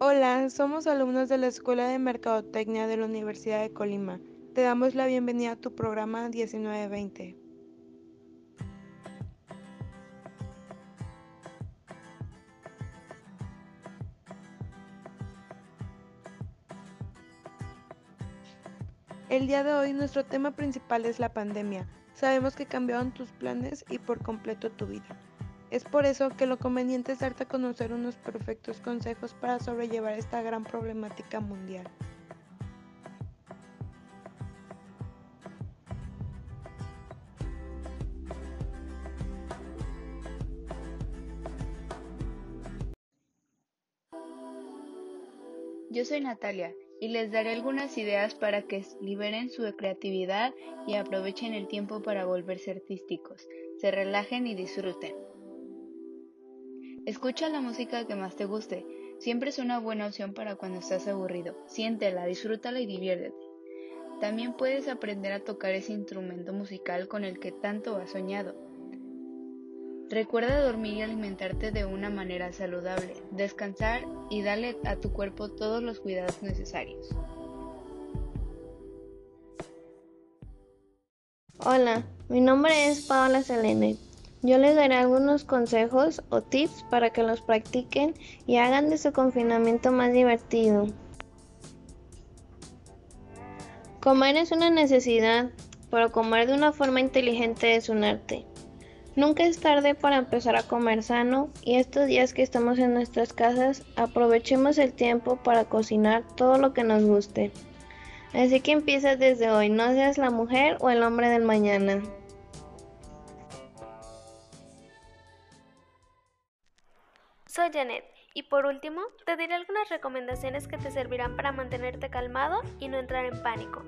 Hola, somos alumnos de la Escuela de Mercadotecnia de la Universidad de Colima. Te damos la bienvenida a tu programa 1920. El día de hoy nuestro tema principal es la pandemia. Sabemos que cambiaron tus planes y por completo tu vida. Es por eso que lo conveniente es darte a conocer unos perfectos consejos para sobrellevar esta gran problemática mundial. Yo soy Natalia y les daré algunas ideas para que liberen su creatividad y aprovechen el tiempo para volverse artísticos, se relajen y disfruten. Escucha la música que más te guste. Siempre es una buena opción para cuando estás aburrido. Siéntela, disfrútala y diviértete. También puedes aprender a tocar ese instrumento musical con el que tanto has soñado. Recuerda dormir y alimentarte de una manera saludable, descansar y darle a tu cuerpo todos los cuidados necesarios. Hola, mi nombre es Paola Selene. Yo les daré algunos consejos o tips para que los practiquen y hagan de su confinamiento más divertido. Comer es una necesidad, pero comer de una forma inteligente es un arte. Nunca es tarde para empezar a comer sano y estos días que estamos en nuestras casas aprovechemos el tiempo para cocinar todo lo que nos guste. Así que empieza desde hoy, no seas la mujer o el hombre del mañana. Soy Janet y por último te diré algunas recomendaciones que te servirán para mantenerte calmado y no entrar en pánico.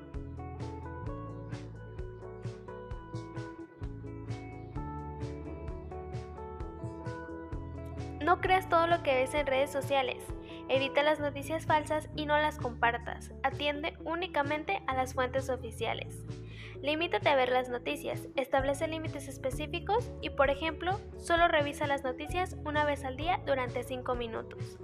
No creas todo lo que ves en redes sociales. Evita las noticias falsas y no las compartas. Atiende únicamente a las fuentes oficiales. Limítate a ver las noticias, establece límites específicos y, por ejemplo, solo revisa las noticias una vez al día durante 5 minutos.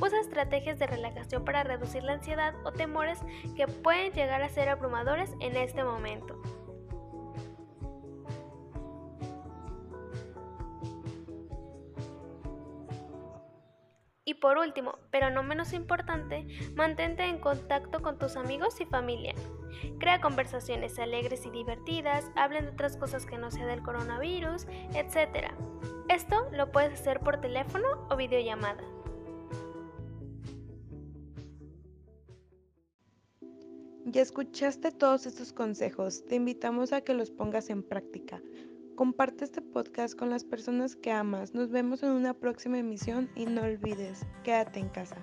Usa estrategias de relajación para reducir la ansiedad o temores que pueden llegar a ser abrumadores en este momento. Y por último, pero no menos importante, mantente en contacto con tus amigos y familia. Crea conversaciones alegres y divertidas, hablen de otras cosas que no sea del coronavirus, etc. Esto lo puedes hacer por teléfono o videollamada. Ya escuchaste todos estos consejos, te invitamos a que los pongas en práctica. Comparte este podcast con las personas que amas. Nos vemos en una próxima emisión y no olvides, quédate en casa.